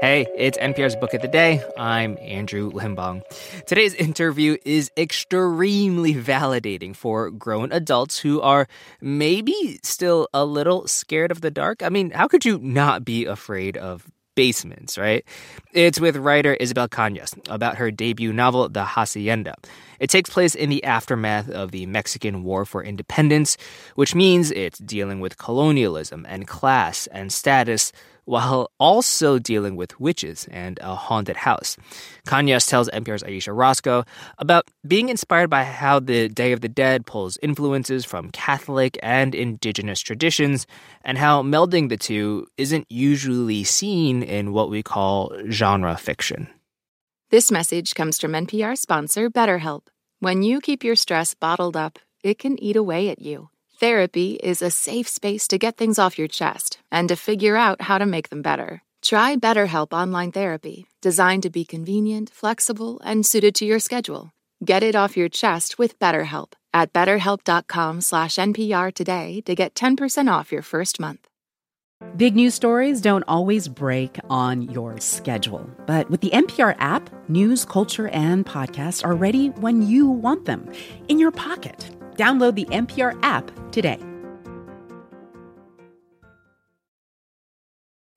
Hey, it's NPR's Book of the Day. I'm Andrew Limbong. Today's interview is extremely validating for grown adults who are maybe still a little scared of the dark. I mean, how could you not be afraid of basements, right? It's with writer Isabel Cañas about her debut novel, The Hacienda. It takes place in the aftermath of the Mexican War for Independence, which means it's dealing with colonialism and class and status while also dealing with witches and a haunted house. Cañas tells NPR's Ayesha Rascoe about being inspired by how the Day of the Dead pulls influences from Catholic and indigenous traditions, and how melding the two isn't usually seen in what we call genre fiction. This message comes from NPR sponsor BetterHelp. When you keep your stress bottled up, it can eat away at you. Therapy is a safe space to get things off your chest and to figure out how to make them better. Try BetterHelp Online Therapy, designed to be convenient, flexible, and suited to your schedule. Get it off your chest with BetterHelp at betterhelp.com slash NPR today to get 10% off your first month. Big news stories don't always break on your schedule, but with the NPR app, news, culture, and podcasts are ready when you want them in your pocket. Download the NPR app today.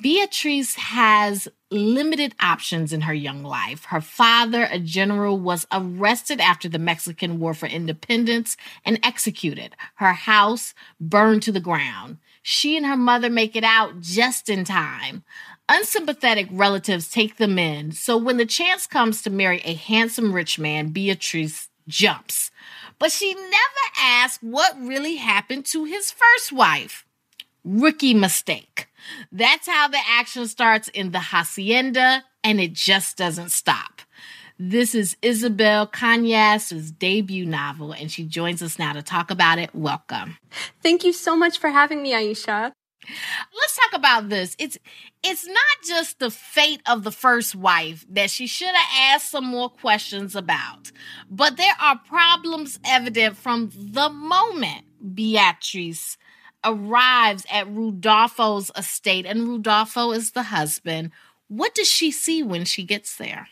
Beatrice has limited options in her young life. Her father, a general, was arrested after the Mexican War for Independence and executed. Her house burned to the ground. She and her mother make it out just in time. Unsympathetic relatives take them in, so when the chance comes to marry a handsome rich man, Beatrice jumps. But she never asked what really happened to his first wife. Rookie mistake. That's how the action starts in the hacienda, and it just doesn't stop. This is Isabel Cañas' debut novel, and she joins us now to talk about it. Welcome. Thank you so much for having me, Ayesha. Let's talk about this. It's it's not just the fate of the first wife that she should have asked some more questions about, but there are problems evident from the moment Beatrice arrives at Rodolfo's estate, and Rodolfo is the husband. What does she see when she gets there?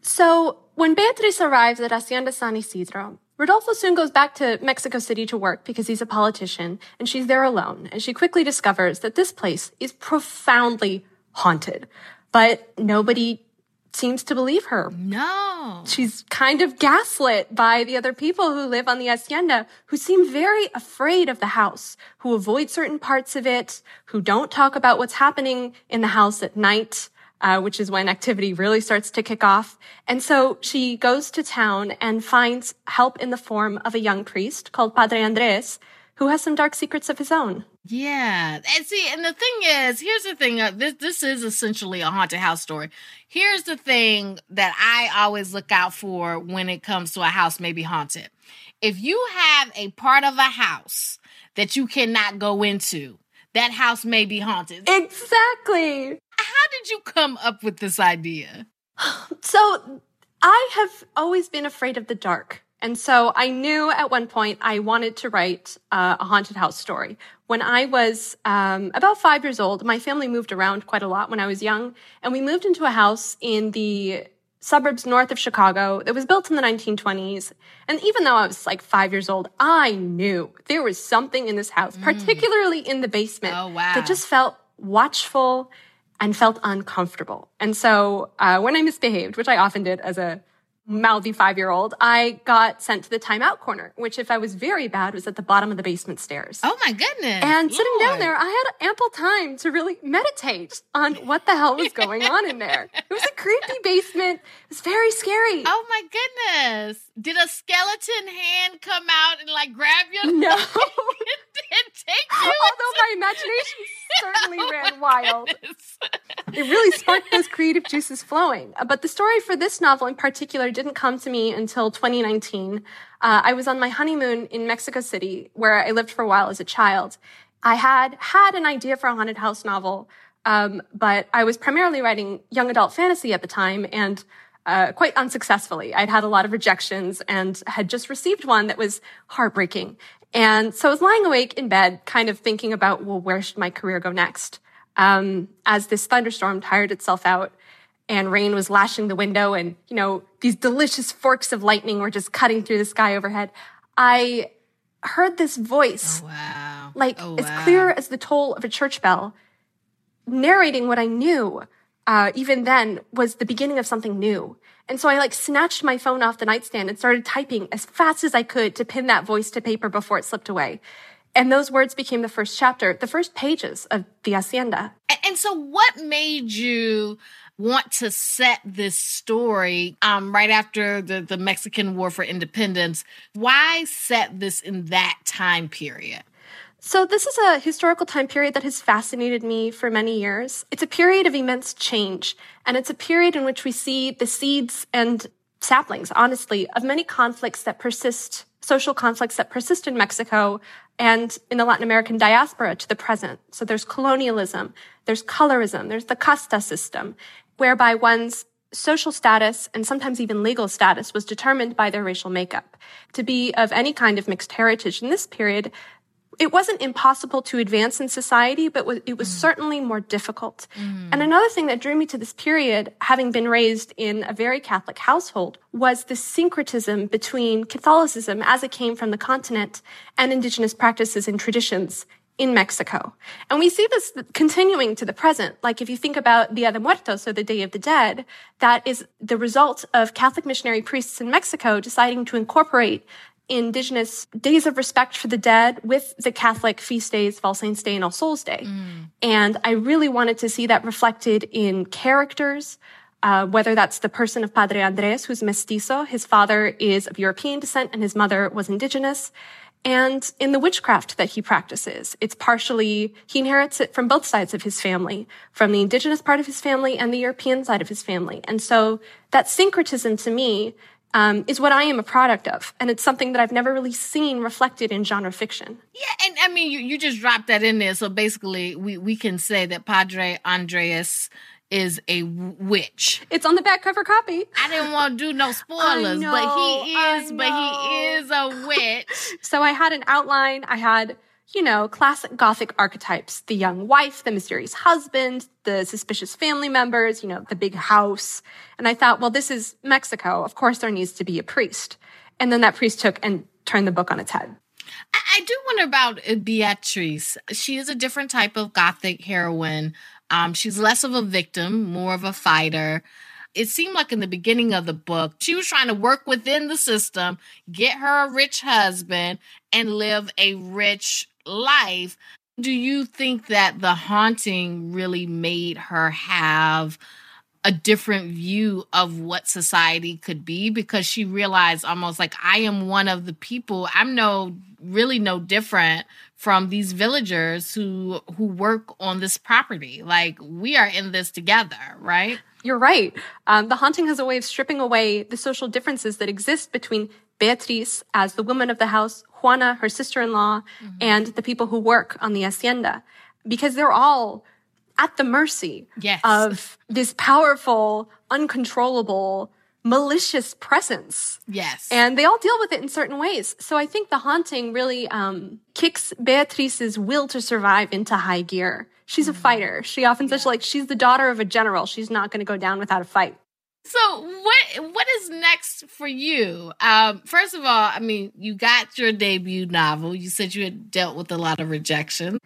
So, when Beatrice arrives at Hacienda San Isidro, Rodolfo soon goes back to Mexico City to work because he's a politician, and she's there alone, and she quickly discovers that this place is profoundly haunted. But nobody seems to believe her. No. She's kind of gaslit by the other people who live on the hacienda who seem very afraid of the house, who avoid certain parts of it, who don't talk about what's happening in the house at night. Uh, which is when activity really starts to kick off. And so she goes to town and finds help in the form of a young priest called Padre Andres, who has some dark secrets of his own. Yeah, and see, and the thing is, here's the thing. Uh, this this is essentially a haunted house story. Here's the thing that I always look out for when it comes to a house maybe haunted. If you have a part of a house that you cannot go into, that house may be haunted. Exactly. Did you come up with this idea? So I have always been afraid of the dark. And so I knew at one point I wanted to write uh, a haunted house story. When I was um, about five years old, my family moved around quite a lot when I was young, and we moved into a house in the suburbs north of Chicago that was built in the 1920s. And even though I was like five years old, I knew there was something in this house, mm. particularly in the basement, oh, wow. that just felt watchful and felt uncomfortable. And so uh, when I misbehaved, which I often did as a mouthy five year old, I got sent to the timeout corner, which, if I was very bad, was at the bottom of the basement stairs. Oh my goodness. And Lord. sitting down there, I had ample time to really meditate on what the hell was going on in there. It was a creepy basement. It was very scary. Oh my goodness. Did a skeleton hand come out and like grab you? No. and take you? Although my imagination certainly ran wild. It really sparked those creative juices flowing. Uh, but the story for this novel in particular didn't come to me until 2019. Uh, I was on my honeymoon in Mexico City, where I lived for a while as a child. I had had an idea for a haunted house novel, um, but I was primarily writing young adult fantasy at the time, and uh, quite unsuccessfully. I'd had a lot of rejections and had just received one that was heartbreaking. And so I was lying awake in bed, kind of thinking about, well, where should my career go next? um, as this thunderstorm tired itself out and rain was lashing the window and, you know, these delicious forks of lightning were just cutting through the sky overhead. I heard this voice. Oh, wow. Like oh, as clear as the toll of a church bell, narrating what I knew, uh, even then was the beginning of something new. And so I like snatched my phone off the nightstand and started typing as fast as I could to pin that voice to paper before it slipped away. And those words became the first chapter, the first pages of the Hacienda. And, so what made you want to set this story um, right after the, the Mexican War for Independence. Why set this in that time period? So, this is a historical time period that has fascinated me for many years. It's a period of immense change, and it's a period in which we see the seeds and saplings, honestly, of many conflicts that persist, social conflicts that persist in Mexico and in the Latin American diaspora to the present. So, there's colonialism, there's colorism, there's the casta system, whereby one's social status and sometimes even legal status was determined by their racial makeup. To be of any kind of mixed heritage in this period, it wasn't impossible to advance in society, but it was mm. certainly more difficult. Mm. And another thing that drew me to this period, having been raised in a very Catholic household, was the syncretism between Catholicism as it came from the continent and indigenous practices and traditions in Mexico. And we see this continuing to the present. Like if you think about Dia de Muertos or the Day of the Dead, that is the result of Catholic missionary priests in Mexico deciding to incorporate indigenous days of respect for the dead with the Catholic feast days, All Saints Day and All Souls Day. Mm. And I really wanted to see that reflected in characters, uh, whether that's the person of Padre Andres, who's mestizo. His father is of European descent and his mother was indigenous and in the witchcraft that he practices. It's partially, he inherits it from both sides of his family, from the indigenous part of his family and the European side of his family. And so that syncretism to me um, is what I am a product of. And it's something that I've never really seen reflected in genre fiction. Yeah, and I mean, you, you just dropped that in there. So basically, we, we can say that Padre Andres is a witch. It's on the back cover copy. I didn't want to do no spoilers, know, but he is, but he is a witch. so I had an outline. I had, you know, classic Gothic archetypes: the young wife, the mysterious husband, the suspicious family members, you know, the big house. And I thought, well, this is Mexico. Of course, there needs to be a priest. And then that priest took and turned the book on its head. I do wonder about uh, Beatrice. She is a different type of Gothic heroine um, she's less of a victim, more of a fighter. It seemed like in the beginning of the book, she was trying to work within the system, get her a rich husband, and live a rich life. Do you think that the haunting really made her have a different view of what society could be because she realized almost like I am one of the people. I'm no really no different from these villagers who who work on this property. Like we are in this together, right? You're right. Um, the haunting has a way of stripping away the social differences that exist between beatrice as the woman of the house, Juana, her sister-in-law, mm-hmm. and the people who work on the hacienda, because they're all at the mercy yes. of this powerful, uncontrollable, malicious presence. Yes. And they all deal with it in certain ways. So I think the haunting really um, kicks Beatrice's will to survive into high gear. She's mm-hmm. a fighter. She often yeah. says like she's the daughter of a general. She's not going to go down without a fight. So what what is next for you? Um, first of all, I mean, you got your debut novel. You said you had dealt with a lot of rejection.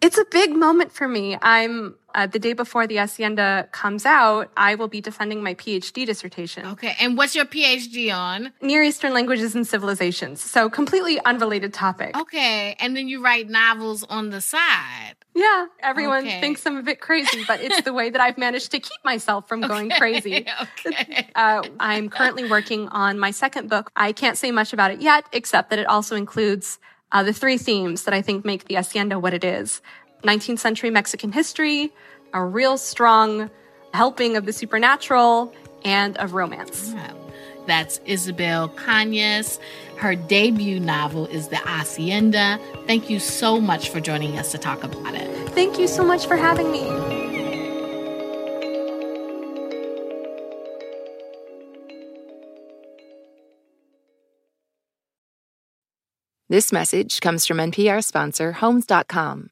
It's a big moment for me. I'm uh, the day before the Hacienda comes out, I will be defending my PhD dissertation. Okay, and what's your PhD on? Near Eastern languages and civilizations. So completely unrelated topic. Okay, and then you write novels on the side. Yeah, everyone okay. thinks I'm a bit crazy, but it's the way that I've managed to keep myself from going okay, crazy. Okay. Uh, I'm currently working on my second book. I can't say much about it yet, except that it also includes uh, the three themes that I think make the Hacienda what it is 19th century Mexican history, a real strong helping of the supernatural, and of romance. That's Isabel Cañas. Her debut novel is The Hacienda. Thank you so much for joining us to talk about it. Thank you so much for having me. This message comes from NPR sponsor Homes.com.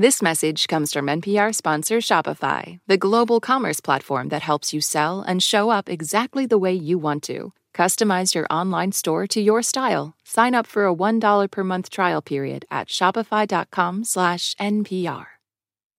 This message comes from NPR sponsor Shopify, the global commerce platform that helps you sell and show up exactly the way you want to. Customize your online store to your style. Sign up for a $1 per month trial period at shopify.com/npr.